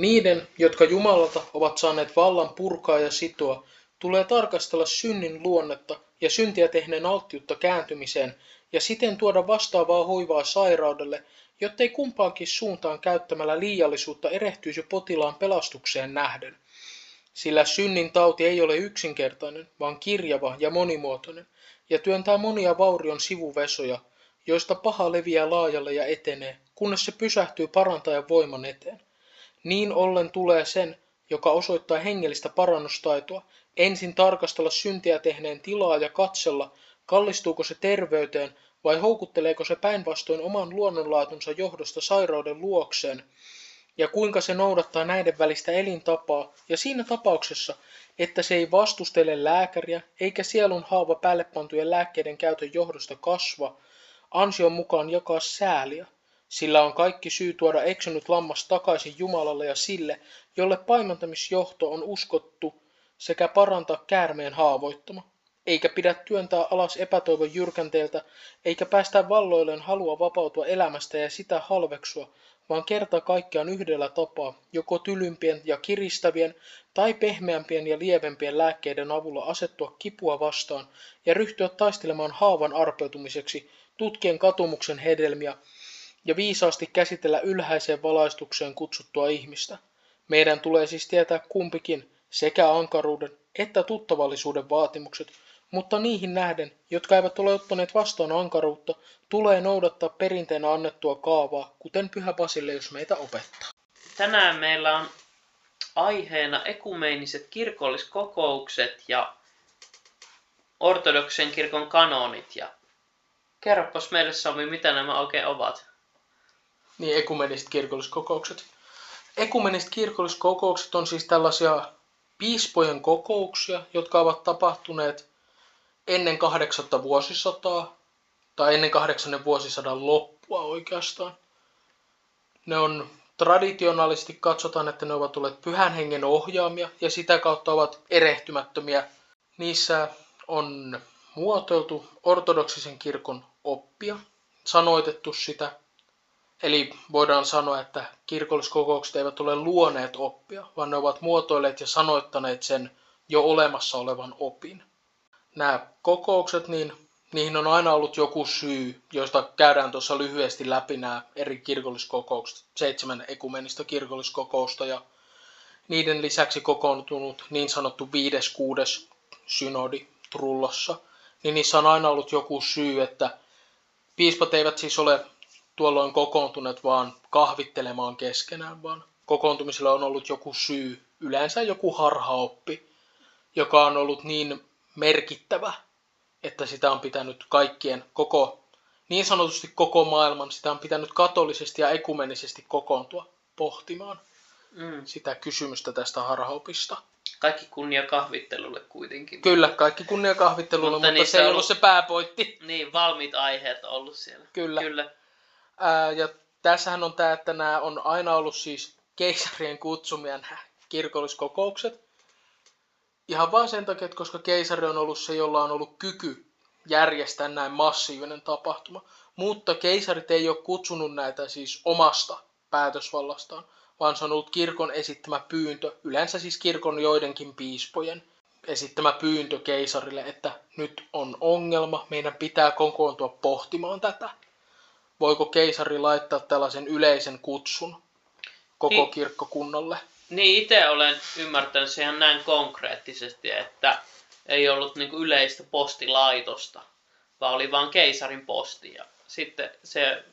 Niiden, jotka Jumalalta ovat saaneet vallan purkaa ja sitoa, tulee tarkastella synnin luonnetta ja syntiä tehneen alttiutta kääntymiseen ja siten tuoda vastaavaa hoivaa sairaudelle, jottei kumpaankin suuntaan käyttämällä liiallisuutta erehtyisi potilaan pelastukseen nähden. Sillä synnin tauti ei ole yksinkertainen, vaan kirjava ja monimuotoinen, ja työntää monia vaurion sivuvesoja, joista paha leviää laajalle ja etenee, kunnes se pysähtyy parantajan voiman eteen. Niin ollen tulee sen, joka osoittaa hengellistä parannustaitoa, ensin tarkastella syntiä tehneen tilaa ja katsella, kallistuuko se terveyteen vai houkutteleeko se päinvastoin oman luonnonlaatunsa johdosta sairauden luokseen, ja kuinka se noudattaa näiden välistä elintapaa, ja siinä tapauksessa, että se ei vastustele lääkäriä, eikä sielun haava päälle pantujen lääkkeiden käytön johdosta kasva, ansion mukaan jakaa sääliä, sillä on kaikki syy tuoda eksynyt lammas takaisin Jumalalle ja sille, jolle paimantamisjohto on uskottu, sekä parantaa käärmeen haavoittama. Eikä pidä työntää alas epätoivon jyrkänteeltä, eikä päästä valloilleen halua vapautua elämästä ja sitä halveksua, vaan kerta kaikkiaan yhdellä tapaa, joko tylympien ja kiristävien tai pehmeämpien ja lievempien lääkkeiden avulla asettua kipua vastaan ja ryhtyä taistelemaan haavan arpeutumiseksi, tutkien katumuksen hedelmiä ja viisaasti käsitellä ylhäiseen valaistukseen kutsuttua ihmistä. Meidän tulee siis tietää kumpikin, sekä ankaruuden että tuttavallisuuden vaatimukset, mutta niihin nähden, jotka eivät ole ottaneet vastaan ankaruutta, tulee noudattaa perinteenä annettua kaavaa, kuten Pyhä Basilius meitä opettaa. Tänään meillä on aiheena ekumeeniset kirkolliskokoukset ja ortodoksen kirkon kanonit. Ja kerropas meille Sami, mitä nämä oikein ovat. Niin, ekumeniset kirkolliskokoukset. Ekumeniset kirkolliskokoukset on siis tällaisia piispojen kokouksia, jotka ovat tapahtuneet ennen kahdeksatta vuosisataa, tai ennen kahdeksannen vuosisadan loppua oikeastaan. Ne on traditionaalisesti katsotaan, että ne ovat olleet pyhän hengen ohjaamia ja sitä kautta ovat erehtymättömiä. Niissä on muotoiltu ortodoksisen kirkon oppia, sanoitettu sitä. Eli voidaan sanoa, että kirkolliskokoukset eivät ole luoneet oppia, vaan ne ovat muotoilleet ja sanoittaneet sen jo olemassa olevan opin. Nämä kokoukset, niin niihin on aina ollut joku syy, josta käydään tuossa lyhyesti läpi nämä eri kirkolliskokoukset, seitsemän ekumenista kirkolliskokousta ja niiden lisäksi kokoontunut niin sanottu viides kuudes synodi Trullossa, niin niissä on aina ollut joku syy, että piispat eivät siis ole tuolloin kokoontuneet vaan kahvittelemaan keskenään, vaan kokoontumisella on ollut joku syy, yleensä joku harhaoppi, joka on ollut niin merkittävä, että sitä on pitänyt kaikkien koko, niin sanotusti koko maailman, sitä on pitänyt katolisesti ja ekumenisesti kokoontua pohtimaan mm. sitä kysymystä tästä harhaopista. Kaikki kunnia kahvittelulle kuitenkin. Kyllä, kaikki kunnia kahvittelulle, mutta, mutta se ei ollut, ollut se pääpointti. Niin, valmiit aiheet on ollut siellä. Kyllä. Kyllä. Ää, ja tässähän on tämä, että nämä on aina ollut siis keisarien kutsumia nämä kirkolliskokoukset. Ihan vain sen takia, että koska keisari on ollut se, jolla on ollut kyky järjestää näin massiivinen tapahtuma. Mutta keisarit ei ole kutsunut näitä siis omasta päätösvallastaan, vaan se on ollut kirkon esittämä pyyntö, yleensä siis kirkon joidenkin piispojen esittämä pyyntö keisarille, että nyt on ongelma, meidän pitää kokoontua pohtimaan tätä. Voiko keisari laittaa tällaisen yleisen kutsun koko niin, kirkkokunnalle? Niin, itse olen ymmärtänyt se ihan näin konkreettisesti, että ei ollut niin kuin yleistä postilaitosta, vaan oli vain keisarin posti ja sitten se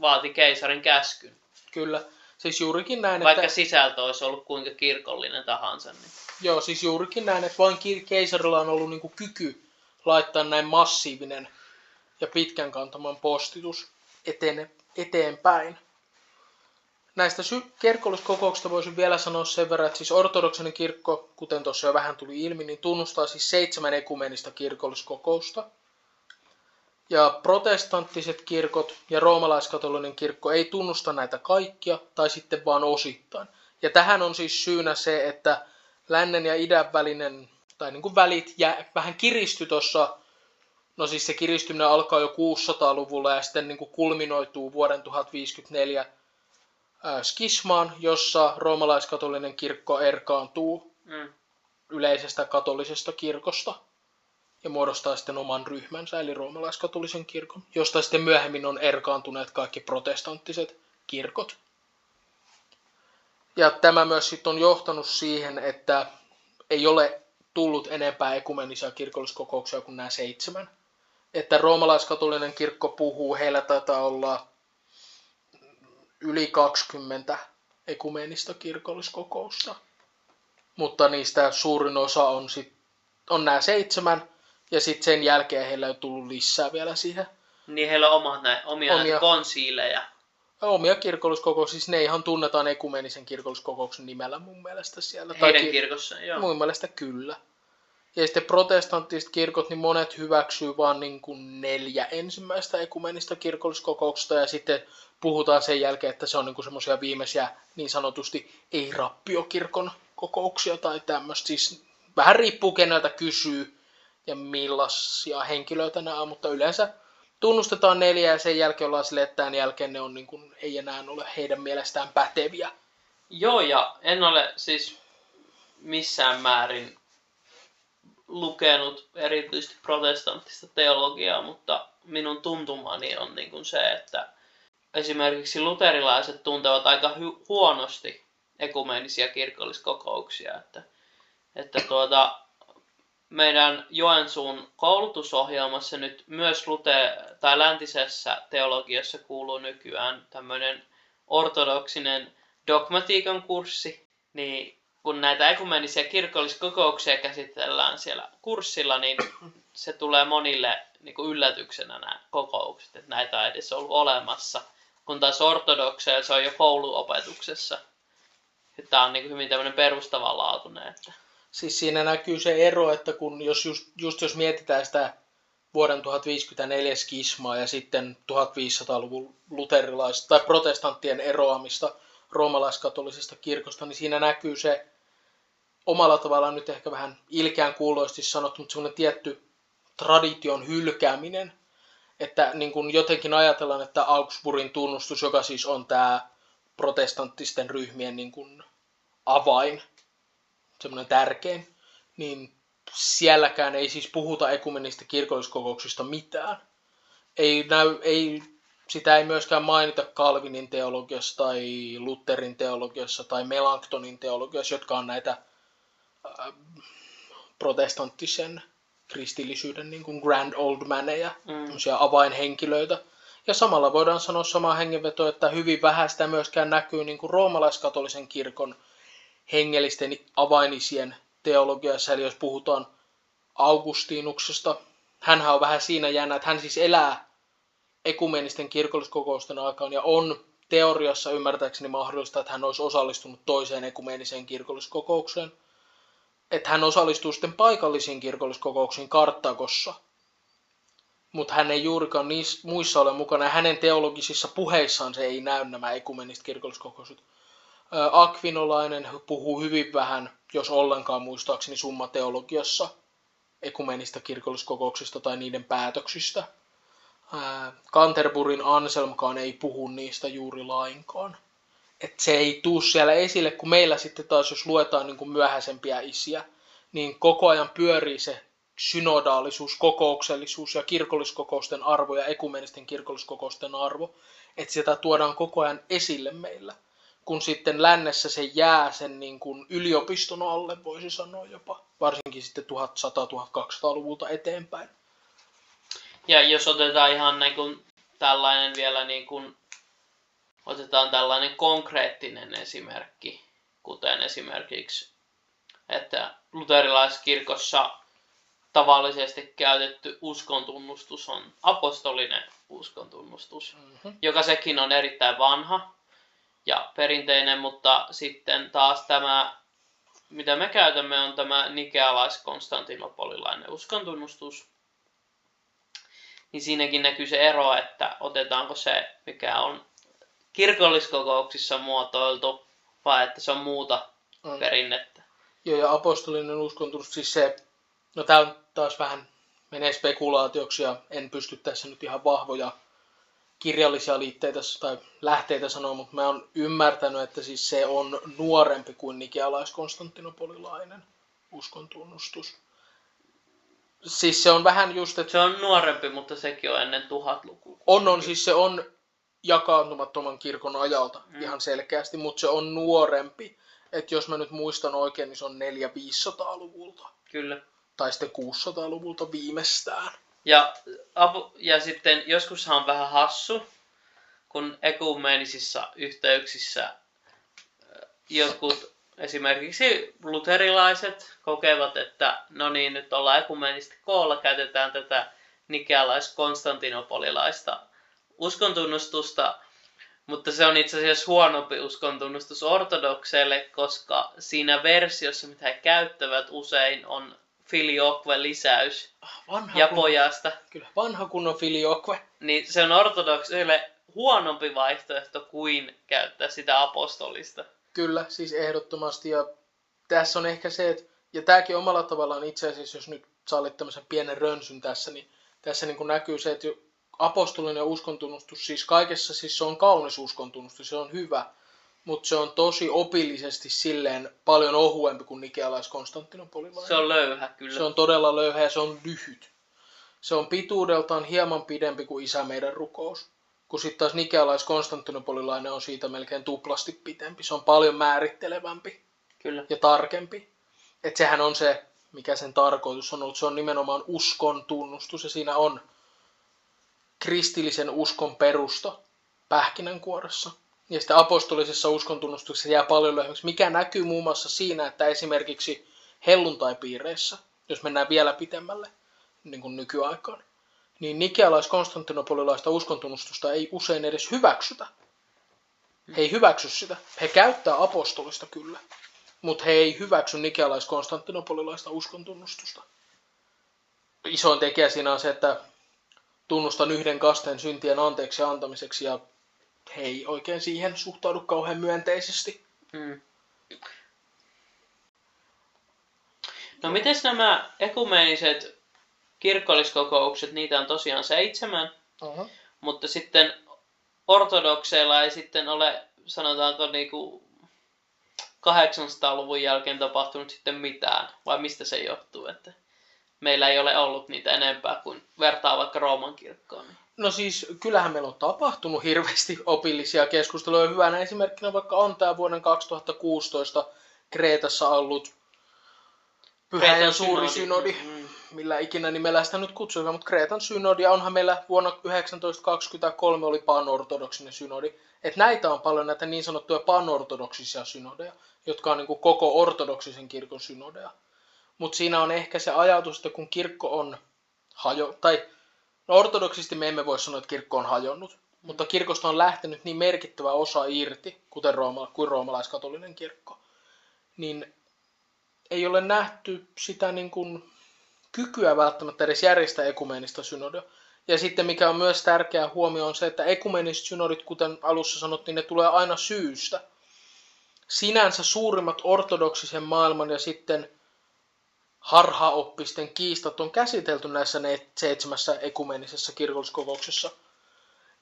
vaati keisarin käskyn. Kyllä, siis juurikin näin, Vaikka että... sisältö olisi ollut kuinka kirkollinen tahansa. Niin... Joo, siis juurikin näin, että vain keisarilla on ollut niin kuin kyky laittaa näin massiivinen ja pitkän kantaman postitus etene, eteenpäin. Näistä sy- kirkolliskokouksista voisin vielä sanoa sen verran, että siis ortodoksinen kirkko, kuten tuossa jo vähän tuli ilmi, niin tunnustaa siis seitsemän ekumenista kirkolliskokousta. Ja protestanttiset kirkot ja roomalaiskatolinen kirkko ei tunnusta näitä kaikkia, tai sitten vaan osittain. Ja tähän on siis syynä se, että lännen ja idän välinen, tai niin kuin välit jä, vähän kiristy tuossa, no siis se kiristyminen alkaa jo 600-luvulla ja sitten niin kuin kulminoituu vuoden 1054 ää, skismaan, jossa roomalaiskatolinen kirkko erkaantuu Mm. yleisestä katolisesta kirkosta ja muodostaa sitten oman ryhmänsä, eli roomalaiskatolisen kirkon, josta sitten myöhemmin on erkaantuneet kaikki protestanttiset kirkot. Ja tämä myös sitten on johtanut siihen, että ei ole tullut enempää ekumenisia kirkolliskokouksia kuin nämä seitsemän. Että roomalaiskatolinen kirkko puhuu, heillä taitaa olla yli 20 ekumenista kirkolliskokousta. Mutta niistä suurin osa on, sit, on nämä seitsemän, ja sitten sen jälkeen heillä on tullut lisää vielä siihen. Niin heillä on omat näin, omia, Omia. omia. konsiileja. Omia kirkolliskokouksia, siis ne ihan tunnetaan ekumenisen kirkolliskokouksen nimellä mun mielestä siellä. Heidän ki- kirkossa, joo. Mun mielestä kyllä. Ja sitten protestanttiset kirkot, niin monet hyväksyy vaan niin neljä ensimmäistä ekumenista kirkolliskokouksesta ja sitten puhutaan sen jälkeen, että se on niin semmoisia viimeisiä niin sanotusti ei-rappiokirkon kokouksia tai tämmöistä. Siis vähän riippuu keneltä kysyy ja millaisia henkilöitä nämä on, mutta yleensä tunnustetaan neljä ja sen jälkeen ollaan silleen, että tämän jälkeen ne on niin kuin, ei enää ole heidän mielestään päteviä. Joo, ja en ole siis missään määrin lukenut erityisesti protestanttista teologiaa, mutta minun tuntumani on niin kuin se, että esimerkiksi luterilaiset tuntevat aika hy- huonosti ekumenisia kirkolliskokouksia, että, että tuota, meidän Joensuun koulutusohjelmassa nyt myös lute- tai läntisessä teologiassa kuuluu nykyään tämmöinen ortodoksinen dogmatiikan kurssi, niin kun näitä ekumenisia kirkolliskokouksia käsitellään siellä kurssilla, niin se tulee monille niin kuin yllätyksenä nämä kokoukset, että näitä on edes ollut olemassa. Kun taas ortodokseja se on jo kouluopetuksessa. Tämä on niin kuin hyvin tämmöinen perustavanlaatuinen. Että... Siis siinä näkyy se ero, että kun jos just, just jos mietitään sitä vuoden 1054 skismaa ja sitten 1500-luvun luterilaista tai protestanttien eroamista roomalaiskatolisesta kirkosta, niin siinä näkyy se omalla tavallaan nyt ehkä vähän ilkeän kuuloisesti sanottu, mutta semmoinen tietty tradition hylkääminen, että niin kuin jotenkin ajatellaan, että Augsburgin tunnustus, joka siis on tämä protestanttisten ryhmien niin kuin avain, semmoinen tärkein, niin sielläkään ei siis puhuta ekumenista kirkolliskokouksista mitään. Ei näy, ei, sitä ei myöskään mainita Calvinin teologiassa tai Lutherin teologiassa tai Melanchtonin teologiassa, jotka on näitä äh, protestanttisen kristillisyyden niin kuin grand old maneja, Mm. avainhenkilöitä. Ja samalla voidaan sanoa samaa hengenvetoa, että hyvin vähän sitä myöskään näkyy niin kuin roomalaiskatolisen kirkon hengellisten avainisien teologiassa. Eli jos puhutaan Augustinuksesta, hän on vähän siinä jännä, että hän siis elää ekumenisten kirkolliskokousten aikaan ja on teoriassa ymmärtääkseni mahdollista, että hän olisi osallistunut toiseen ekumeniseen kirkolliskokoukseen. Että hän osallistuu sitten paikallisiin kirkolliskokouksiin Karttagossa, mutta hän ei juurikaan niissä muissa ole mukana. Ja hänen teologisissa puheissaan se ei näy nämä ekumeniset kirkolliskokoukset. Akvinolainen puhuu hyvin vähän, jos ollenkaan muistaakseni summa teologiassa ekumenista kirkolliskokouksista tai niiden päätöksistä. Ää, Canterburin Anselmkaan ei puhu niistä juuri lainkaan. Et se ei tuu siellä esille, kun meillä sitten taas, jos luetaan niin kuin myöhäisempiä isiä, niin koko ajan pyörii se synodaalisuus, kokouksellisuus ja kirkolliskokousten arvo ja ekumenisten kirkolliskokousten arvo, että sitä tuodaan koko ajan esille meillä. Kun sitten lännessä se jää sen niin kuin yliopiston alle, voisi sanoa jopa, varsinkin sitten 1100-1200-luvulta eteenpäin. Ja jos otetaan ihan niin kuin tällainen vielä niin kuin, otetaan tällainen konkreettinen esimerkki, kuten esimerkiksi, että luterilaiskirkossa tavallisesti käytetty uskontunnustus on apostolinen uskontunnustus, Mm-hmm. joka sekin on erittäin vanha ja perinteinen, mutta sitten taas tämä, mitä me käytämme, on tämä nikealais-konstantinopolilainen uskontunnustus. Niin siinäkin näkyy se ero, että otetaanko se, mikä on kirkolliskokouksissa muotoiltu, vai että se on muuta Mm. perinnettä. Joo, ja apostolinen uskontunnus, siis se, no tämä on taas vähän, menee spekulaatioksi ja en pysty tässä nyt ihan vahvoja kirjallisia liitteitä tai lähteitä sanoa, mutta mä oon ymmärtänyt, että siis se on nuorempi kuin nikealais-konstantinopolilainen uskontunnustus. Siis se on vähän just, että... Se on nuorempi, mutta sekin on ennen tuhatlukua. On, on, siis se on jakaantumattoman kirkon ajalta mm. ihan selkeästi, mutta se on nuorempi. Että jos mä nyt muistan oikein, niin se on 400-500-luvulta. Kyllä. Tai sitten 600-luvulta viimeistään. Ja, apu, ja sitten joskushan on vähän hassu, kun ekumeenisissa yhteyksissä jotkut esimerkiksi luterilaiset kokevat, että no niin, nyt ollaan ekumeenisesti koolla, käytetään tätä nikealais-konstantinopolilaista uskontunnustusta, mutta se on itse asiassa huonompi uskontunnustus ortodokseille, koska siinä versiossa, mitä he käyttävät usein, on filioque-lisäys Vanha ja kun- pojasta. Kyllä, vanha kunnon filioque. Niin se on ortodokseille huonompi vaihtoehto kuin käyttää sitä apostolista. Kyllä, siis ehdottomasti. Ja tässä on ehkä se, että, ja tämäkin omalla tavallaan itse asiassa, jos nyt sallit tämmöisen pienen rönsyn tässä, niin tässä niin kuin näkyy se, että apostolinen uskontunnustus, siis kaikessa siis se on kaunis uskontunnustus, se on hyvä, mutta se on tosi opillisesti silleen paljon ohuempi kuin nikealais-konstantinopolilainen. Se on löyhä kyllä. Se on todella löyhä ja se on lyhyt. Se on pituudeltaan hieman pidempi kuin Isä meidän rukous. Kun sitten taas nikealais-konstantinopolilainen on siitä melkein tuplasti pitempi. Se on paljon määrittelevämpi Kyllä. ja tarkempi. Että sehän on se, mikä sen tarkoitus on ollut. Se on nimenomaan uskon tunnustus ja siinä on kristillisen uskon perusta pähkinänkuoressa. Ja sitten apostolisessa uskontunnustuksessa jää paljon lyhyemmäksi, mikä näkyy muun muassa siinä, että esimerkiksi helluntaipiireissä, jos mennään vielä pitemmälle niin kuin nykyaikaan, niin nikealais-konstantinopolilaista uskontunnustusta ei usein edes hyväksytä. He ei hyväksy sitä. He käyttää apostolista kyllä, mutta he ei hyväksy nikealais-konstantinopolilaista uskontunnustusta. Isoin tekijä siinä on se, että tunnustan yhden kasteen syntien anteeksi antamiseksi ja he ei oikein siihen suhtaudu kauhean myönteisesti. Mm. No miten nämä ekumeeniset kirkolliskokoukset, niitä on tosiaan seitsemän, Uh-huh. mutta sitten ortodokseilla ei sitten ole, sanotaanko niinku 800-luvun jälkeen tapahtunut sitten mitään, vai mistä se johtuu, että meillä ei ole ollut niitä enempää kuin vertaa vaikka Rooman kirkkoon. No siis kyllähän meillä on tapahtunut hirveästi opillisia keskusteluja. Hyvänä esimerkkinä vaikka on tämä vuoden 2016 Kreetassa ollut Pyhä ja suuri synodi, Mm. millä ikinä nimellä sitä nyt kutsutaan, mutta Kreetan synodi ja onhan meillä vuonna 1923 oli panortodoksinen synodi. Et näitä on paljon näitä niin sanottuja panortodoksisia synodeja, jotka on niin koko ortodoksisen kirkon synodeja. Mutta siinä on ehkä se ajatus, että kun kirkko on hajo, tai no ortodoksisesti me emme voi sanoa, että kirkko on hajonnut, mutta kirkosta on lähtenyt niin merkittävä osa irti, kuten Rooma, kuin roomalaiskatolinen kirkko, niin ei ole nähty sitä niin kuin kykyä välttämättä edes järjestää ekumeenista synodia. Ja sitten mikä on myös tärkeä huomio on se, että ekumeeniset synodit, kuten alussa sanottiin, ne tulee aina syystä. Sinänsä suurimmat ortodoksisen maailman ja sitten harhaoppisten kiistat on käsitelty näissä seitsemässä ekumeenisessa kirkolliskokouksessa.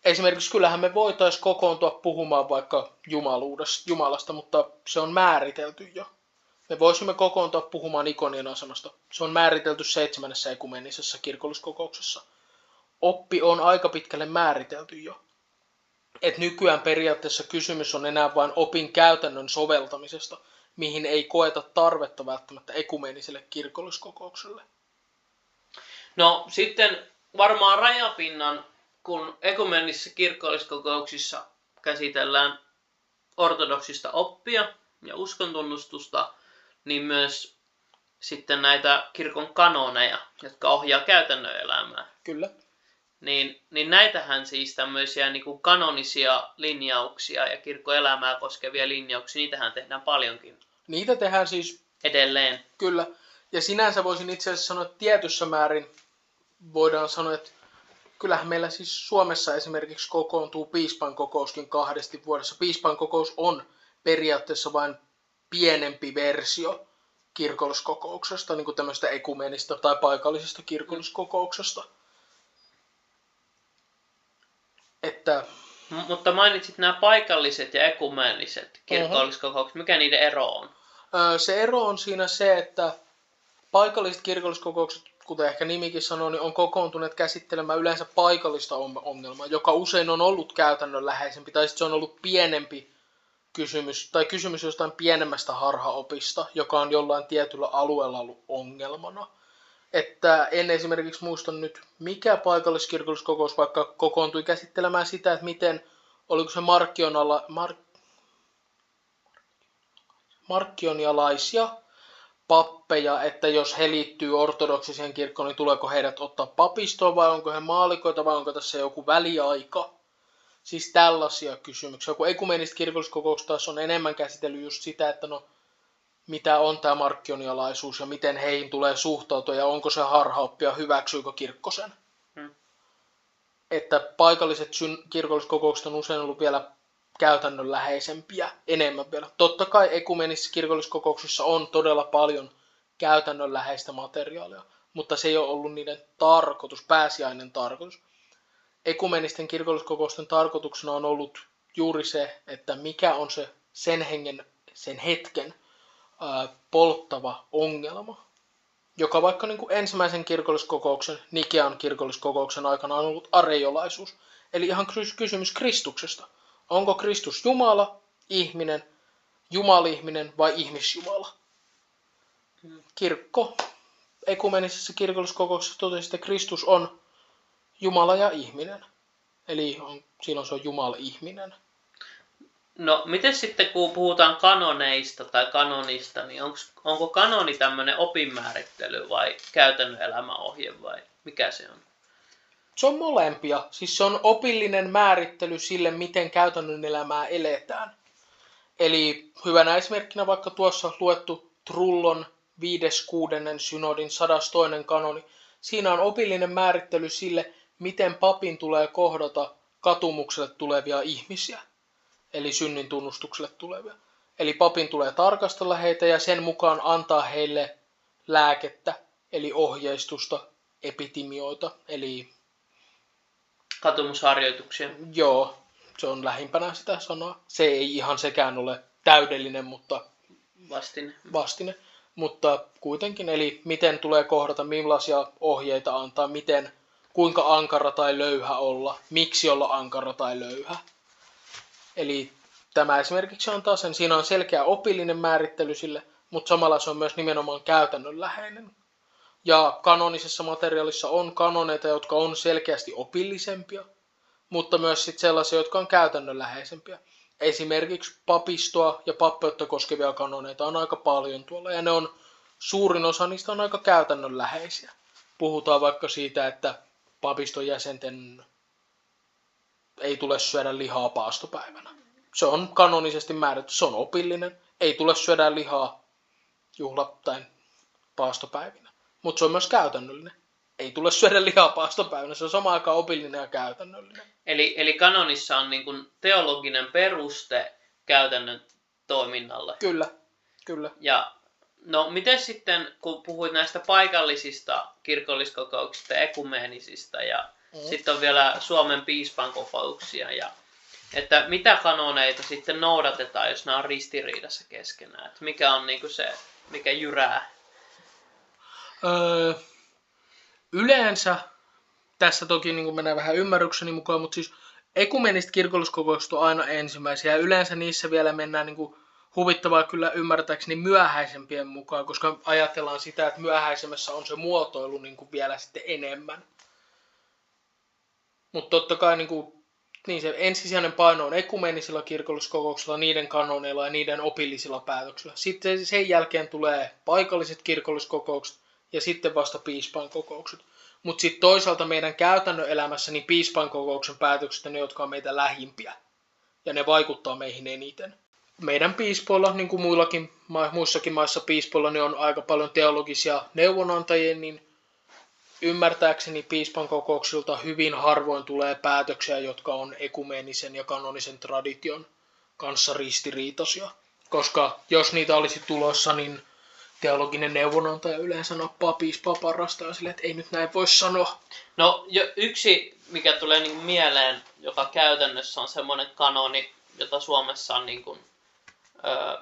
Esimerkiksi kyllähän me voitaisiin kokoontua puhumaan vaikka Jumalasta, mutta se on määritelty jo. Me voisimme kokoontua puhumaan ikonien asemasta. Se on määritelty seitsemännessä ekumenisessa kirkolliskokouksessa. Oppi on aika pitkälle määritelty jo. Et nykyään periaatteessa kysymys on enää vain opin käytännön soveltamisesta, mihin ei koeta tarvetta välttämättä ekumeniselle kirkolliskokoukselle. No sitten varmaan rajapinnan, kun ekumenisissa kirkolliskokouksissa käsitellään ortodoksista oppia ja uskontunnustusta, niin myös sitten näitä kirkon kanoneja, jotka ohjaa käytännön elämää. Kyllä. Niin, niin näitähän siis tämmöisiä niin kuin kanonisia linjauksia ja kirkkoelämää koskevia linjauksia, niitähän tehdään paljonkin Niitä tehdään siis edelleen. Kyllä. Ja sinänsä voisin itse asiassa sanoa, että tietyssä määrin voidaan sanoa, että kyllähän meillä siis Suomessa esimerkiksi kokoontuu piispan kokouskin kahdesti vuodessa. Piispan kokous on periaatteessa vain pienempi versio kirkolliskokouksesta, niin kuin tämmöistä ekumenista tai paikallisesta kirkolliskokouksesta. Että mutta mainitsit nämä paikalliset ja ekumeeniset kirkolliskokoukset. Mikä niiden ero on? Se ero on siinä se, että paikalliset kirkolliskokoukset, kuten ehkä nimikin sanoo, niin on kokoontuneet käsittelemään yleensä paikallista on- ongelmaa, joka usein on ollut käytännönläheisempi, tai sitten se on ollut pienempi kysymys, tai kysymys jostain pienemmästä harhaopista, joka on jollain tietyllä alueella ollut ongelmana. Että en esimerkiksi muista nyt, mikä paikalliskirkolliskokous vaikka kokoontui käsittelemään sitä, että miten, oliko se markkionala, mark, markkionialaisia pappeja, että jos he liittyy ortodoksiseen kirkkoon, niin tuleeko heidät ottaa papistoon vai onko he maalikoita vai onko tässä joku väliaika. Siis tällaisia kysymyksiä. Ekumenistä kirkolliskokouksesta taas on enemmän käsitellyt just sitä, että no mitä on tämä markkionialaisuus ja miten heihin tulee suhtautua ja onko se harhaoppia, hyväksyykö kirkko sen. Hmm. Että paikalliset syn- kirkolliskokoukset on usein ollut vielä käytännönläheisempiä enemmän vielä. Totta kai ekumenisissa kirkolliskokouksissa on todella paljon käytännönläheistä materiaalia, mutta se ei ole ollut niiden tarkoitus, pääsiäinen tarkoitus. Ekumenisten kirkolliskokousten tarkoituksena on ollut juuri se, että mikä on se sen hengen, sen hetken polttava ongelma, joka vaikka niin kuin ensimmäisen kirkolliskokouksen, Nikean kirkolliskokouksen aikana on ollut areiolaisuus. Eli ihan kys- kysymys Kristuksesta. Onko Kristus Jumala, ihminen, Jumalihminen vai ihmisjumala? Kirkko ekumenisessa kirkolliskokouksessa totesi, että Kristus on Jumala ja ihminen. Eli on, silloin se on Jumala-ihminen. No, miten sitten kun puhutaan kanoneista tai kanonista, niin onks, onko kanoni tämmöinen opinmäärittely vai käytännön elämäohje vai mikä se on? Se on molempia. Siis se on opillinen määrittely sille, miten käytännön elämää eletään. Eli hyvänä esimerkkinä vaikka tuossa luettu Trullon 5.6. synodin 102. kanoni. Siinä on opillinen määrittely sille, miten papin tulee kohdata katumukselle tulevia ihmisiä. Eli synnin tunnustukselle tulevia. Eli papin tulee tarkastella heitä ja sen mukaan antaa heille lääkettä, eli ohjeistusta, epitimioita, eli Katumusharjoituksia. Joo, se on lähimpänä sitä sanaa. Se ei ihan sekään ole täydellinen, mutta Vastin. vastine. Mutta kuitenkin, eli miten tulee kohdata, millaisia ohjeita antaa, miten, kuinka ankara tai löyhä olla, miksi olla ankara tai löyhä. Eli tämä esimerkiksi antaa sen, siinä on selkeä opillinen määrittely sille, mutta samalla se on myös nimenomaan käytännönläheinen. Ja kanonisessa materiaalissa on kanoneita, jotka on selkeästi opillisempia, mutta myös sit sellaisia, jotka on käytännönläheisempiä. Esimerkiksi papistoa ja pappeutta koskevia kanoneita on aika paljon tuolla, ja ne on, suurin osa niistä on aika käytännönläheisiä. Puhutaan vaikka siitä, että papiston jäsenten ei tule syödä lihaa paastopäivänä. Se on kanonisesti määrätty, se on opillinen, ei tule syödä lihaa juhla- tai paastopäivinä. Mutta se on myös käytännöllinen. Ei tule syödä lihaa paastopäivänä, se on samaan aikaan opillinen ja käytännöllinen. Eli, eli kanonissa on niin kuin teologinen peruste käytännön toiminnalle. Kyllä, kyllä. Ja no miten sitten, kun puhuit näistä paikallisista kirkolliskokouksista, ekumeenisista ja. Sitten on vielä Suomen piispan kokouksia ja että mitä kanoneita sitten noudatetaan, jos nämä on ristiriidassa keskenään? Että mikä on niinku se, mikä jyrää? Öö, yleensä, tässä toki niin mennään vähän ymmärrykseni mukaan, mutta siis ekumeniset kirkolliskokoukset on aina ensimmäisiä ja yleensä niissä vielä mennään niin kuin huvittavaa kyllä ymmärtääkseni myöhäisempien mukaan, koska ajatellaan sitä, että myöhäisemmässä on se muotoilu niin kuin vielä sitten enemmän. Mutta totta kai niin, kuin, niin se ensisijainen paino on ekumenisilla kirkolliskokouksilla, niiden kanoneilla ja niiden opillisilla päätöksillä. Sitten sen jälkeen tulee paikalliset kirkolliskokoukset ja sitten vasta piispan kokoukset. Mutta sitten toisaalta meidän käytännön elämässä niin piispan kokouksen päätökset ne, jotka on meitä lähimpiä. Ja ne vaikuttaa meihin eniten. Meidän piispoilla, niin kuin muillakin, muissakin maissa piispoilla, niin on aika paljon teologisia neuvonantajia, niin ymmärtääkseni piispan kokouksilta hyvin harvoin tulee päätöksiä, jotka on ekumeenisen ja kanonisen tradition kanssa ristiriitaisia. Koska jos niitä olisi tulossa, niin teologinen neuvonantaja yleensä nappaa piispaa parasta ja silleen, että ei nyt näin voi sanoa. No jo, yksi mikä tulee niin mieleen, joka käytännössä on semmoinen kanoni, jota Suomessa on niin kuin, ö,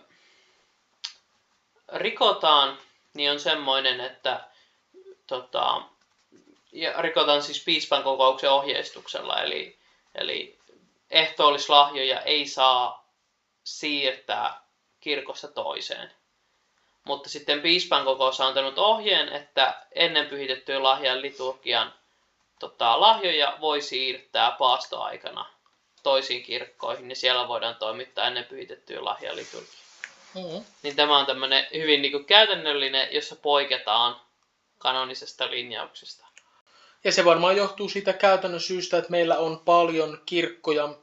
rikotaan, niin on semmoinen, että tota, ja rikotaan siis piispan kokouksen ohjeistuksella, eli, eli ehtoollislahjoja ei saa siirtää kirkossa toiseen. Mutta sitten piispan kokous on antanut ohjeen, että ennen pyhitettyä lahjan liturgian tota, lahjoja voi siirtää paastoaikana toisiin kirkkoihin, niin siellä voidaan toimittaa ennen pyhitettyä lahjan liturgia. Mm-hmm. Niin tämä on tämmöinen hyvin niin kuin käytännöllinen, jossa poiketaan kanonisesta linjauksesta. Ja se varmaan johtuu siitä käytännön syystä, että meillä on paljon kirkkoja,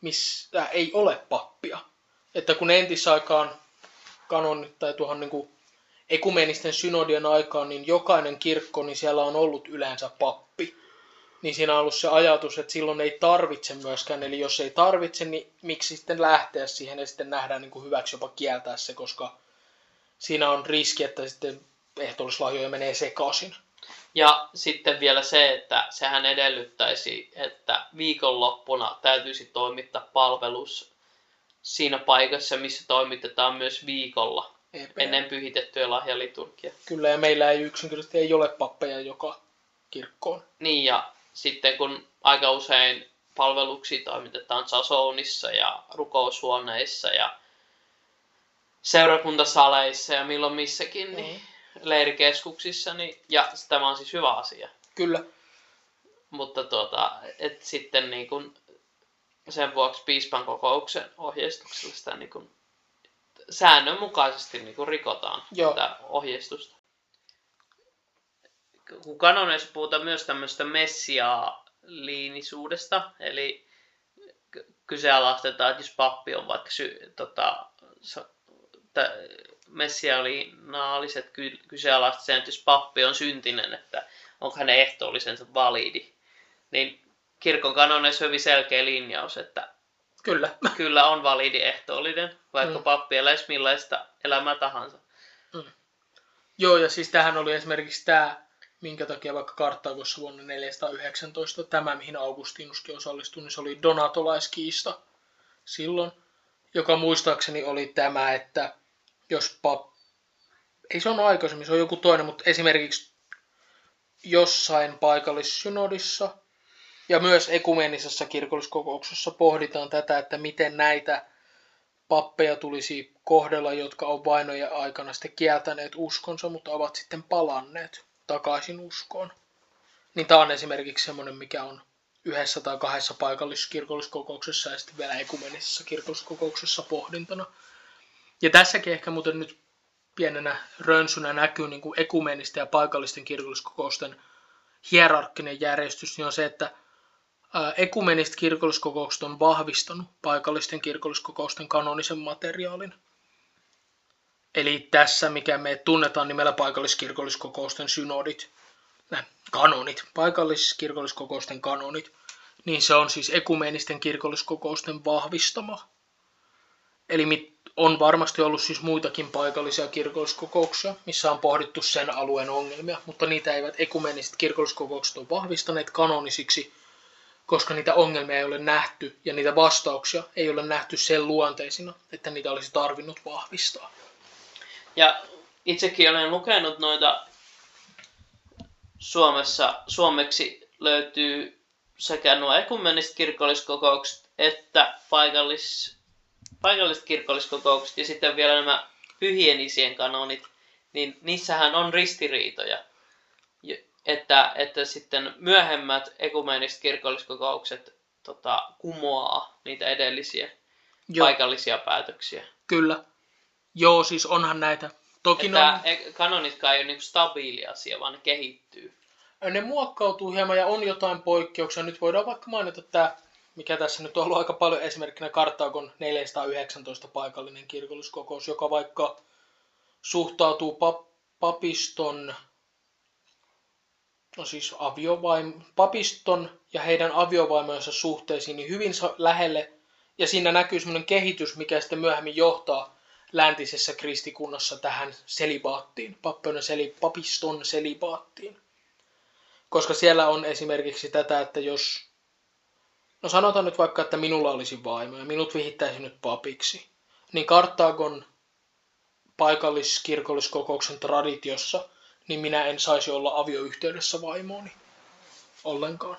missä ei ole pappia. Että kun entisaikaan kanonit tai tuohon niin kuin ekumenisten synodien aikaan, niin jokainen kirkko, niin siellä on ollut yleensä pappi. Niin siinä on ollut se ajatus, että silloin ei tarvitse myöskään, eli jos ei tarvitse, niin miksi sitten lähteä siihen ja sitten nähdään niin kuin hyväksi jopa kieltää se, koska siinä on riski, että sitten ehtoollislahjoja menee sekaisin. Ja sitten vielä se, että sehän edellyttäisi, että viikonloppuna täytyisi toimittaa palvelus siinä paikassa, missä toimitetaan myös viikolla Eipä. ennen pyhitettyä lahjaliturgia. Kyllä, ja meillä ei yksinkertaisesti ei ole pappeja joka kirkkoon. Niin, ja sitten kun aika usein palveluksia toimitetaan Sasounissa ja rukoushuoneissa ja seurakuntasaleissa ja milloin missäkin, niin, niin leirikeskuksissa, niin, ja tämä on siis hyvä asia. Kyllä. Mutta tuota, et sitten niin kun, sen vuoksi piispan kokouksen ohjeistuksella sitä niin kun, säännönmukaisesti niin kun rikotaan Joo. tätä ohjeistusta. Kun kanoneissa puhutaan myös tämmöistä messiaa-liinisuudesta, eli kyseenalaistetaan, että jos pappi on vaikka sy, tota, messiaaliset kyseenalaiset sen, että jos pappi on syntinen, että onko hänen ehtoollisensa validi. Niin kirkon kanoneissa on hyvin selkeä linjaus, että kyllä, kyllä on validi ehtoollinen, vaikka mm. pappi eläisi millaista elämää tahansa. Mm. Joo, ja siis tähän oli esimerkiksi tämä, minkä takia vaikka Karttaagossa vuonna 419, tämä mihin Augustinuskin osallistui, niin se oli donatolaiskiista silloin, joka muistaakseni oli tämä, että jos pap... Ei se on aikaisemmin, se on joku toinen, mutta esimerkiksi jossain paikalissynodissa ja myös ekumenisessa kirkolliskokouksessa pohditaan tätä, että miten näitä pappeja tulisi kohdella, jotka on vainoja aikana sitten kieltäneet uskonsa, mutta ovat sitten palanneet takaisin uskoon. Niin tämä on esimerkiksi semmoinen, mikä on yhdessä tai kahdessa paikalliskirkolliskokouksessa ja sitten vielä ekumenisessa kirkolliskokouksessa pohdintana. Ja tässäkin ehkä muuten nyt pienenä rönsynä näkyy niin kuin ekumenisten ja paikallisten kirkolliskokousten hierarkkinen järjestys, niin on se, että ekumeniset kirkolliskokoukset on vahvistanut paikallisten kirkolliskokousten kanonisen materiaalin. Eli tässä, mikä me tunnetaan nimellä paikalliskirkolliskokousten synodit, nämä kanonit, paikalliskirkolliskokousten kanonit, niin se on siis ekumenisten kirkolliskokousten vahvistama. Eli on varmasti ollut siis muitakin paikallisia kirkolliskokouksia, missä on pohdittu sen alueen ongelmia, mutta niitä eivät ekumeniset kirkolliskokoukset ole vahvistaneet kanonisiksi, koska niitä ongelmia ei ole nähty ja niitä vastauksia ei ole nähty sen luonteisina, että niitä olisi tarvinnut vahvistaa. Ja itsekin olen lukenut noita Suomessa, suomeksi löytyy sekä nuo ekumeniset kirkolliskokoukset että paikallis paikalliset kirkolliskokoukset ja sitten vielä nämä pyhien isien kanonit, niin niissähän on ristiriitoja. Että, että sitten myöhemmät ekumeniset kirkolliskokoukset tota, kumoaa niitä edellisiä Joo. paikallisia päätöksiä. Kyllä. Joo, siis onhan näitä. Toki että on... E- kanonitkaan ei ole niin stabiili asia, vaan ne kehittyy. Ne muokkautuu hieman ja on jotain poikkeuksia. Nyt voidaan vaikka mainita tämä mikä tässä nyt on ollut aika paljon esimerkkinä Kartaagon 419 paikallinen kirkolliskokous, joka vaikka suhtautuu pap- papiston, no siis aviovaim, papiston ja heidän aviovaimojensa suhteisiin niin hyvin lähelle, ja siinä näkyy semmoinen kehitys, mikä sitten myöhemmin johtaa läntisessä kristikunnassa tähän selibaattiin, pappiston selibaattiin. Koska siellä on esimerkiksi tätä, että jos... No sanotaan nyt vaikka, että minulla olisi vaimo ja minut vihittäisi nyt papiksi. Niin Kartaagon paikalliskirkolliskokouksen traditiossa, niin minä en saisi olla avioyhteydessä vaimooni ollenkaan,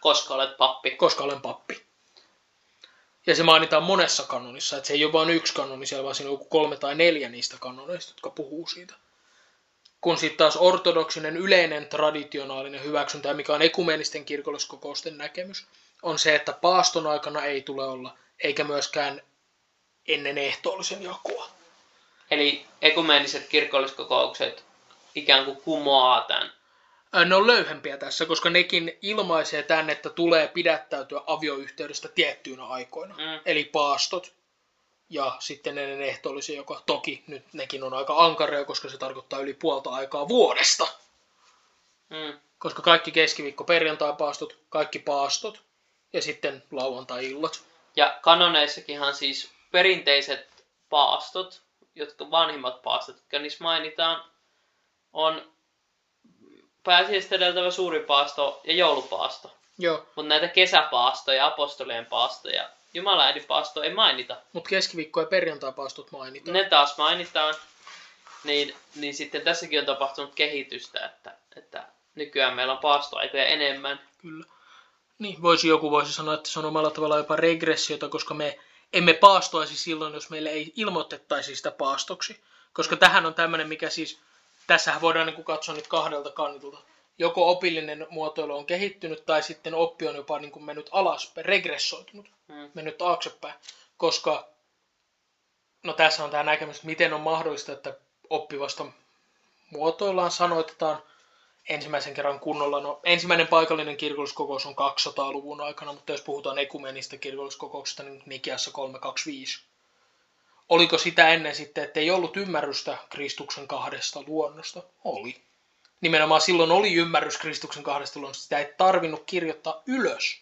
Koska olet pappi. koska olen pappi. Ja se mainitaan monessa kanonissa, että se ei ole vain yksi kanoni siellä, vaan siinä on kolme tai neljä niistä kanoneista, jotka puhuu siitä. Kun sitten taas ortodoksinen yleinen traditionaalinen hyväksyntä, mikä on ekumeenisten kirkolliskokousten näkemys, on se, että paaston aikana ei tule olla, eikä myöskään ennen ehtoollisen jakoa. Eli ekumeeniset kirkolliskokoukset ikään kuin kumoaa tämän. Ne on löyhempiä tässä, koska nekin ilmaisee tänne, että tulee pidättäytyä avioyhteydestä tiettyinä aikoina. Mm. Eli paastot ja sitten ennen ehtoollisen, joka toki nyt nekin on aika ankaria, koska se tarkoittaa yli puolta aikaa vuodesta. Mm. Koska kaikki keskiviikko perjantai-paastot, kaikki paastot ja sitten lauantai-illat. Ja kanoneissakinhan siis perinteiset paastot, jotka vanhimmat paastot, jotka niissä mainitaan, on pääsiäistä edeltävä suuri paasto ja joulupaasto. Joo, Mutta näitä kesäpaastoja, apostolien paastoja, Jumalan paasto ei mainita. mutta keskiviikko ja perjantai-paastot mainitaan. Ne taas mainitaan. Niin, niin sitten tässäkin on tapahtunut kehitystä, että, että nykyään meillä on paastoaikoja enemmän. Kyllä. Niin, voisi joku voisi sanoa, että se on omalla tavallaan jopa regressiota, koska me emme paastoisi silloin, jos meille ei ilmoitettaisi sitä paastoksi. Koska tähän on tämmöinen, mikä siis, tässähän voidaan niin kuin katsoa nyt kahdelta kantilta. Joko opillinen muotoilu on kehittynyt, tai sitten oppi on jopa niin kuin mennyt alaspäin, regressoitunut, Mm. mennyt taaksepäin. Koska, no tässä on tämä näkemys, että miten on mahdollista, että oppivasta muotoillaan sanoitetaan ensimmäisen kerran kunnolla. No, ensimmäinen paikallinen kirkolliskokous on 200-luvun aikana, mutta jos puhutaan ekumenista kirkolliskokouksesta, niin Nikiassa 325. Oliko sitä ennen sitten, että ei ollut ymmärrystä Kristuksen kahdesta luonnosta? Oli. Nimenomaan silloin oli ymmärrys Kristuksen kahdesta luonnosta. Sitä ei tarvinnut kirjoittaa ylös,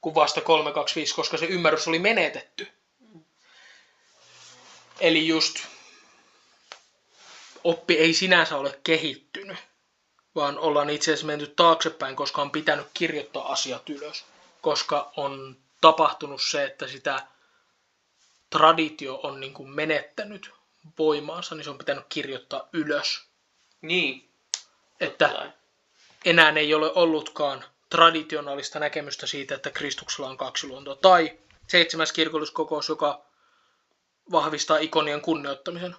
kun vasta 325, koska se ymmärrys oli menetetty. Eli just oppi ei sinänsä ole kehittynyt, vaan ollaan itse asiassa menty taaksepäin, koska on pitänyt kirjoittaa asiat ylös. Koska on tapahtunut se, että sitä traditio on niin kuin menettänyt voimaansa, niin se on pitänyt kirjoittaa ylös. Niin. Että enää ei ole ollutkaan traditionaalista näkemystä siitä, että Kristuksella on kaksi luontoa. Tai seitsemäs kirkolliskokous, joka vahvistaa ikonien kunnioittamisen.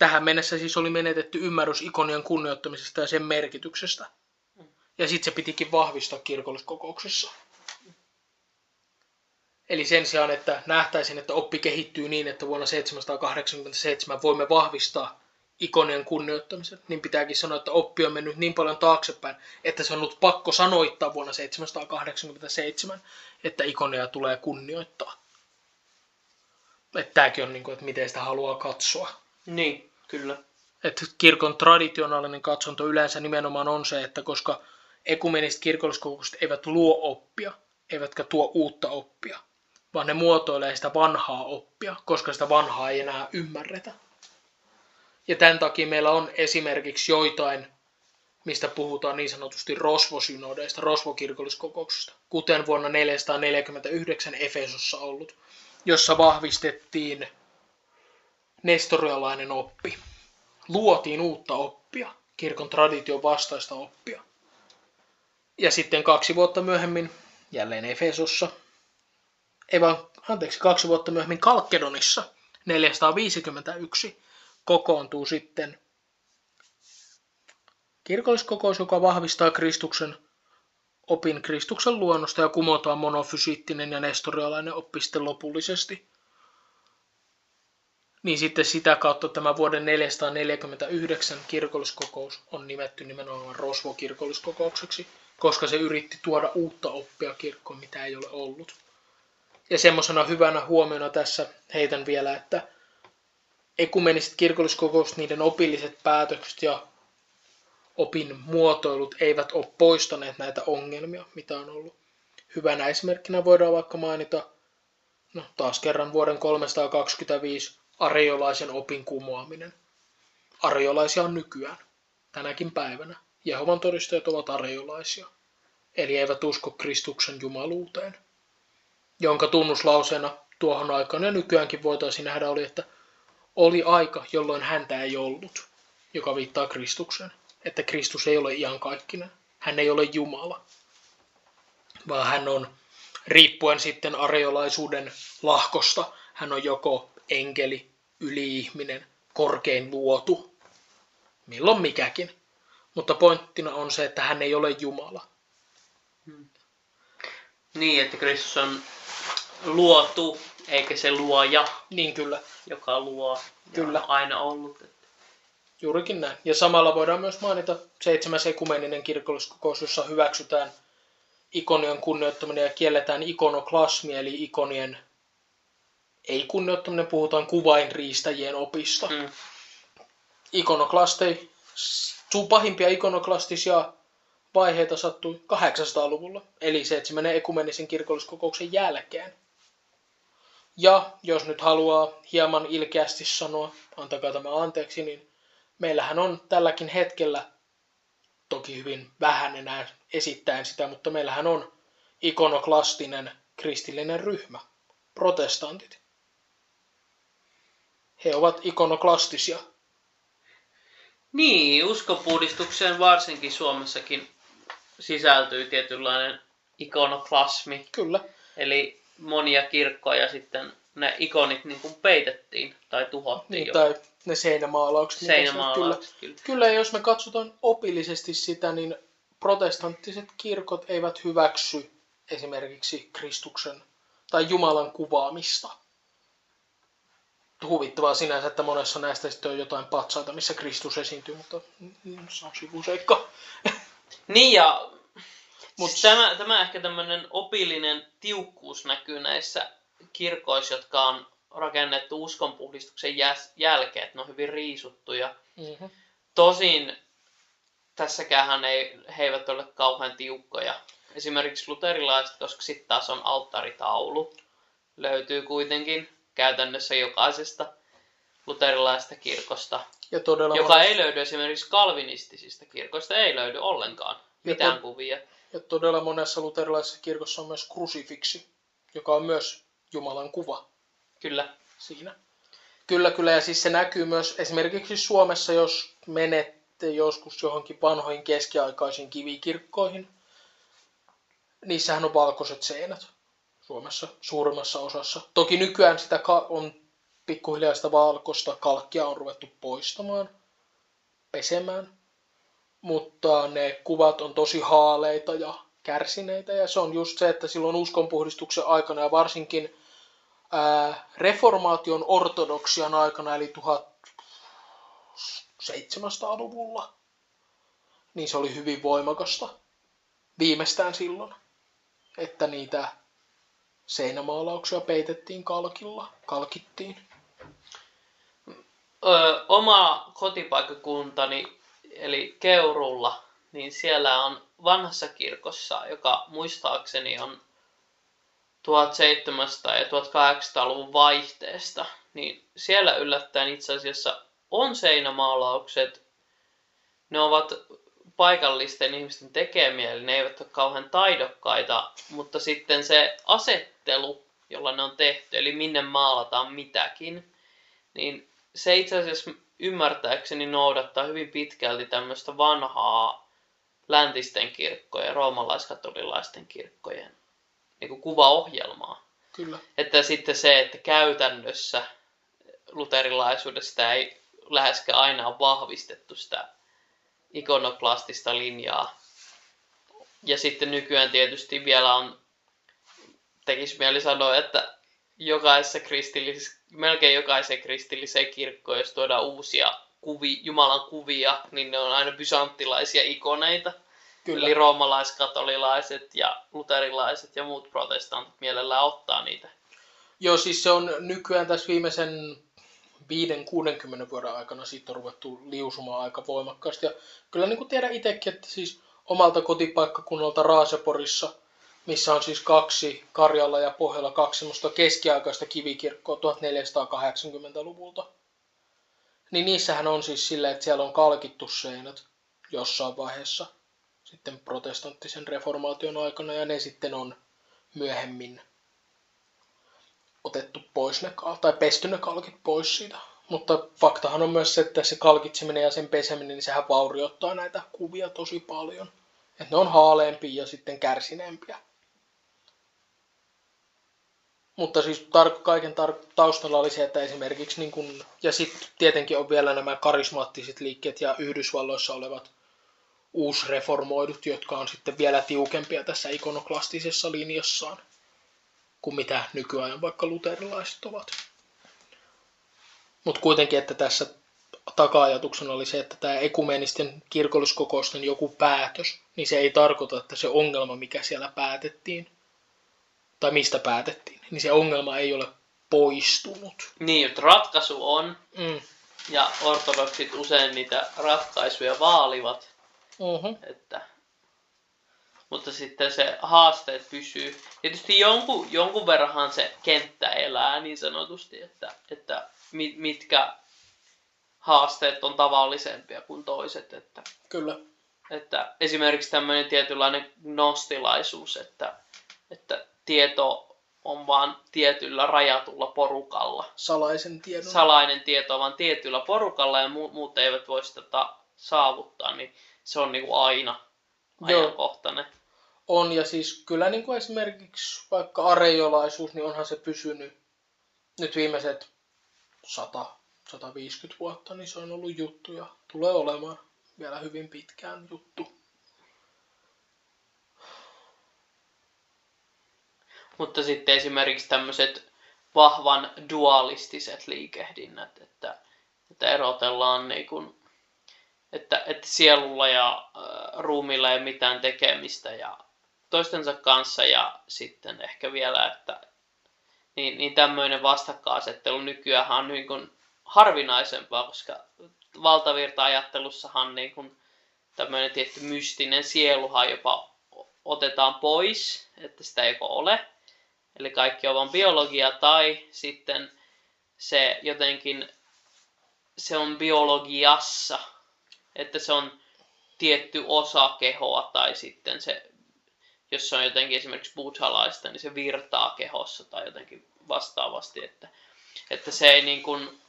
Tähän mennessä siis oli menetetty ymmärrys ikonien kunnioittamisesta ja sen merkityksestä. Ja sitten se pitikin vahvistaa kirkolliskokouksessa. Eli sen sijaan, että nähtäisin, että oppi kehittyy niin, että vuonna 787 voimme vahvistaa ikonien kunnioittamisen, niin pitääkin sanoa, että oppi on mennyt niin paljon taaksepäin, että se on ollut pakko sanoittaa vuonna 787, että ikoneja tulee kunnioittaa. Että tämäkin on niin kuin, että miten sitä haluaa katsoa. Niin, kyllä. Että kirkon traditionaalinen katsonto yleensä nimenomaan on se, että koska ekumeniset kirkolliskokoukset eivät luo oppia, eivätkä tuo uutta oppia, vaan ne muotoilee sitä vanhaa oppia, koska sitä vanhaa ei enää ymmärretä. Ja tämän takia meillä on esimerkiksi joitain, mistä puhutaan niin sanotusti rosvosynodeista, rosvokirkolliskokouksista, kuten vuonna 449 Efesossa ollut, jossa vahvistettiin nestorialainen oppi. Luotiin uutta oppia, kirkon tradition vastaista oppia. Ja sitten kaksi vuotta myöhemmin, jälleen Efesossa, ei vaan, anteeksi, kaksi vuotta myöhemmin Kalkedonissa, 451, kokoontuu sitten kirkolliskokous, joka vahvistaa Kristuksen opin Kristuksen luonnosta ja kumotaan monofysiittinen ja nestorialainen oppi sitten lopullisesti. Niin sitten sitä kautta tämä vuoden 449 kirkolliskokous on nimetty nimenomaan Rosvo-kirkolliskokoukseksi, koska se yritti tuoda uutta oppia kirkkoon, mitä ei ole ollut. Ja semmoisena hyvänä huomiona tässä heitän vielä, että ekumeniset kirkolliskokoukset, niiden opilliset päätökset ja opin muotoilut eivät ole poistaneet näitä ongelmia, mitä on ollut. Hyvänä esimerkkinä voidaan vaikka mainita, no taas kerran vuoden 325 ariolaisen opin kumoaminen. Ariolaisia on nykyään, tänäkin päivänä. Jehovan todistajat ovat areolaisia, eli eivät usko Kristuksen jumaluuteen, jonka tunnuslauseena tuohon aikaan ja nykyäänkin voitaisiin nähdä oli, että oli aika, jolloin häntä ei ollut, joka viittaa Kristukseen. Että Kristus ei ole iankaikkinen. Hän ei ole Jumala, vaan hän on, riippuen sitten areolaisuuden lahkosta, hän on joko enkeli, yliihminen, korkein luotu, milloin mikäkin. Mutta pointtina on se, että hän ei ole Jumala. Niin, että Kristus on luotu, eikä se luoja, Niin kyllä, joka luo. ja Kyllä. on aina ollut. Että juurikin näin. Ja samalla voidaan myös mainita seitsemäs ekumeninen kirkolliskokous, jossa hyväksytään ikonien kunnioittaminen ja kielletään ikonoklasmi, eli ikonien ei kunnioittaminen, puhutaan kuvainriistäjien opista. Mm. Ikonoklastei, sun pahimpia ikonoklastisia vaiheita sattui 800-luvulla, eli seitsemännen ekumenisen kirkolliskokouksen jälkeen. Ja jos nyt haluaa hieman ilkeästi sanoa, antakaa tämä anteeksi, niin meillähän on tälläkin hetkellä, toki hyvin vähän enää esittäen sitä, mutta meillähän on ikonoklastinen kristillinen ryhmä, protestantit. He ovat ikonoklastisia. Niin, uskopuhdistukseen varsinkin Suomessakin sisältyy tietynlainen ikonoklasmi. Kyllä. Eli monia kirkkoja sitten ne ikonit niin kuin peitettiin tai tuhottiin Niin, jo. tai ne seinämaalaukset. se- Seinämaalaukset, Kyllä. kyllä. Kyllä, jos me katsotaan opillisesti sitä, niin protestanttiset kirkot eivät hyväksy esimerkiksi Kristuksen tai Jumalan kuvaamista. Huvittavaa sinänsä, että monessa näistä sitten on jotain patsaita, missä Kristus esiintyy, mutta se on sivuseikka. Niin ja Mut- Mut tämä, tämä ehkä tämmöinen opillinen tiukkuus näkyy näissä kirkoissa, jotka on rakennettu uskonpuhdistuksen jäs- jälkeen, että ne on hyvin riisuttuja. Mm-hmm. Tosin tässäkään ei, he eivät ole kauhean tiukkoja. Esimerkiksi luterilaiset, koska sitten taas on alttaritaulu, löytyy kuitenkin käytännössä jokaisesta luterilaisesta kirkosta, Ja todella joka monet- ei löydy esimerkiksi kalvinistisista kirkoista, ei löydy ollenkaan mitään to- kuvia. Ja todella monessa luterilaisessa kirkossa on myös krusifiksi, joka on myös Jumalan kuva. Kyllä. siinä. Kyllä, kyllä. Ja siis se näkyy myös esimerkiksi Suomessa, jos menette joskus johonkin vanhoihin keskiaikaisiin kivikirkkoihin. Niissähän on valkoiset seinät Suomessa suurimmassa osassa. Toki nykyään sitä on pikkuhiljaa sitä valkoista kalkkia on ruvettu poistamaan, pesemään. Mutta ne kuvat on tosi haaleita ja kärsineitä. Ja se on just se, että silloin uskonpuhdistuksen aikana ja varsinkin ää, reformaation ortodoksian aikana, eli 1700-luvulla, niin se oli hyvin voimakasta viimeistään silloin, että niitä seinämaalauksia peitettiin kalkilla, kalkittiin. Ö, oma kotipaikkakuntani, eli Keurulla, niin siellä on vanhassa kirkossa, joka muistaakseni on 1700- ja 1800-luvun vaihteesta, niin siellä yllättäen itse asiassa on seinämaalaukset. Ne ovat paikallisten ihmisten tekemiä, eli ne eivät ole kauhean taidokkaita, mutta sitten se asettelu, jolla ne on tehty, eli minne maalataan mitäkin, niin se itse asiassa ymmärtääkseni noudattaa hyvin pitkälti tämmöistä vanhaa läntisten kirkkojen roomalaiskatolilaisten kirkkojen niin kuin kuvaohjelmaa. Kyllä. Että sitten se, että käytännössä luterilaisuudessa sitä ei läheskään aina ole vahvistettu sitä ikonoklastista linjaa. Ja sitten nykyään tietysti vielä on, tekisi mieli sanoa, että jokaisessa kristillisessä, melkein jokaiseen kristilliseen kirkkoon, jos tuodaan uusia kuvi, Jumalan kuvia, niin ne on aina bysanttilaisia ikoneita. Kyllä. Eli roomalaiskatolilaiset ja luterilaiset ja muut protestantit mielellään ottaa niitä. Joo, siis se on nykyään tässä viimeisen 5-60 vuoden aikana siitä on ruvettu liusumaan aika voimakkaasti. Ja kyllä niin kuin tiedän itsekin, että siis omalta kotipaikkakunnalta Raaseporissa, missä on siis kaksi Karjalla ja Pohjalla kaksi semmoista keskiaikaista kivikirkkoa 1480-luvulta. Niin niissähän on siis silleen, että siellä on kalkittu seinät. jossain vaiheessa sitten protestanttisen reformaation aikana ja ne sitten on myöhemmin otettu pois ne, tai pesty ne kalkit pois siitä. Mutta faktahan on myös se, että se kalkitseminen ja sen peseminen, niin sehän vaurioittaa näitä kuvia tosi paljon. Että ne on haaleempia ja sitten kärsineempiä. Mutta siis tar- kaiken tar- taustalla oli se, että esimerkiksi, niin kun, ja sitten tietenkin on vielä nämä karismaattiset liikkeet ja Yhdysvalloissa olevat uusreformoidut, jotka on sitten vielä tiukempia tässä ikonoklastisessa linjassaan kuin mitä nykyajan vaikka luterilaiset ovat. Mutta kuitenkin, että tässä taka-ajatuksena oli se, että tämä ekumenisten kirkolliskokousten joku päätös, niin se ei tarkoita, että se ongelma, mikä siellä päätettiin, tai mistä päätettiin, niin se ongelma ei ole poistunut. Niin, että ratkaisu on, Mm. ja ortodoksit usein niitä ratkaisuja vaalivat, Uh-huh. että, mutta sitten se haasteet pysyy. Tietysti jonkun, jonkun verran se kenttä elää niin sanotusti, että, että mit, mitkä haasteet on tavallisempia kuin toiset. Että, Kyllä. että esimerkiksi tämmöinen tietynlainen gnostilaisuus, että, että tieto on vaan tietyllä rajatulla porukalla. Salaisen tiedon. Salainen tieto on vaan tietyllä porukalla ja muut, muut eivät voi sitä ta- saavuttaa, niin se on niin kuin aina Joo. On, ja siis kyllä niin kuin esimerkiksi vaikka areiolaisuus, niin onhan se pysynyt nyt viimeiset 100, 150 vuotta, niin se on ollut juttu ja tulee olemaan vielä hyvin pitkään juttu. Mutta sitten esimerkiksi tämmöiset vahvan dualistiset liikehdinnät, että, että erotellaan niin kuin, että, että sielulla ja äh, ruumilla ei mitään tekemistä ja toistensa kanssa ja sitten ehkä vielä, että niin, niin tämmöinen vastakkainasettelu nykyään on niin kuin harvinaisempaa, koska valtavirta-ajattelussahan niin kuin tämmöinen tietty mystinen sieluhan jopa otetaan pois, että sitä ei ole. Eli kaikki on vain biologia tai sitten se jotenkin se on biologiassa, että se on tietty osa kehoa tai sitten se, jos se on jotenkin esimerkiksi buddhalaista, niin se virtaa kehossa tai jotenkin vastaavasti, että, että se ei niin kuin,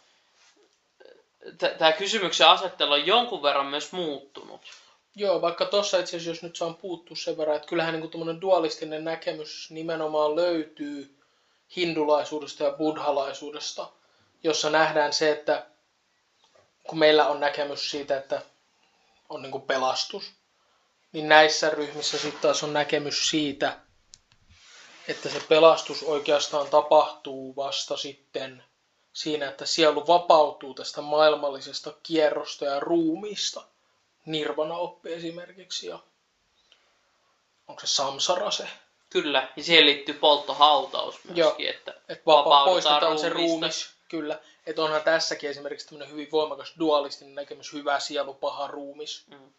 tämä kysymyksen asettelu on jonkun verran myös muuttunut. Joo, vaikka tuossa itse asiassa, jos nyt saan puuttua sen verran, että kyllähän niin kuin dualistinen näkemys nimenomaan löytyy hindulaisuudesta ja buddhalaisuudesta, jossa nähdään se, että kun meillä on näkemys siitä, että on niin pelastus, niin näissä ryhmissä sitten taas on näkemys siitä, että se pelastus oikeastaan tapahtuu vasta sitten siinä, että sielu vapautuu tästä maailmallisesta kierrosta ja ruumiista. Nirvana-oppi esimerkiksi ja onko se samsara se, Kyllä, ja siihen liittyy polttohautaus myöskin, että että vapa- Vapaudutaan poistetaan se ruumis, kyllä. Että onhan tässäkin esimerkiksi tämmöinen hyvin voimakas dualistinen näkemys, hyvä sielu, paha ruumis. Mm.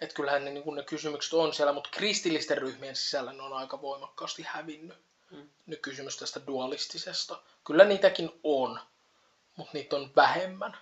Että kyllähän ne, niin kun ne kysymykset on siellä, mutta kristillisten ryhmien sisällä ne on aika voimakkaasti hävinnyt. Mm. Nyt kysymys tästä dualistisesta. Kyllä niitäkin on, mutta niitä on vähemmän.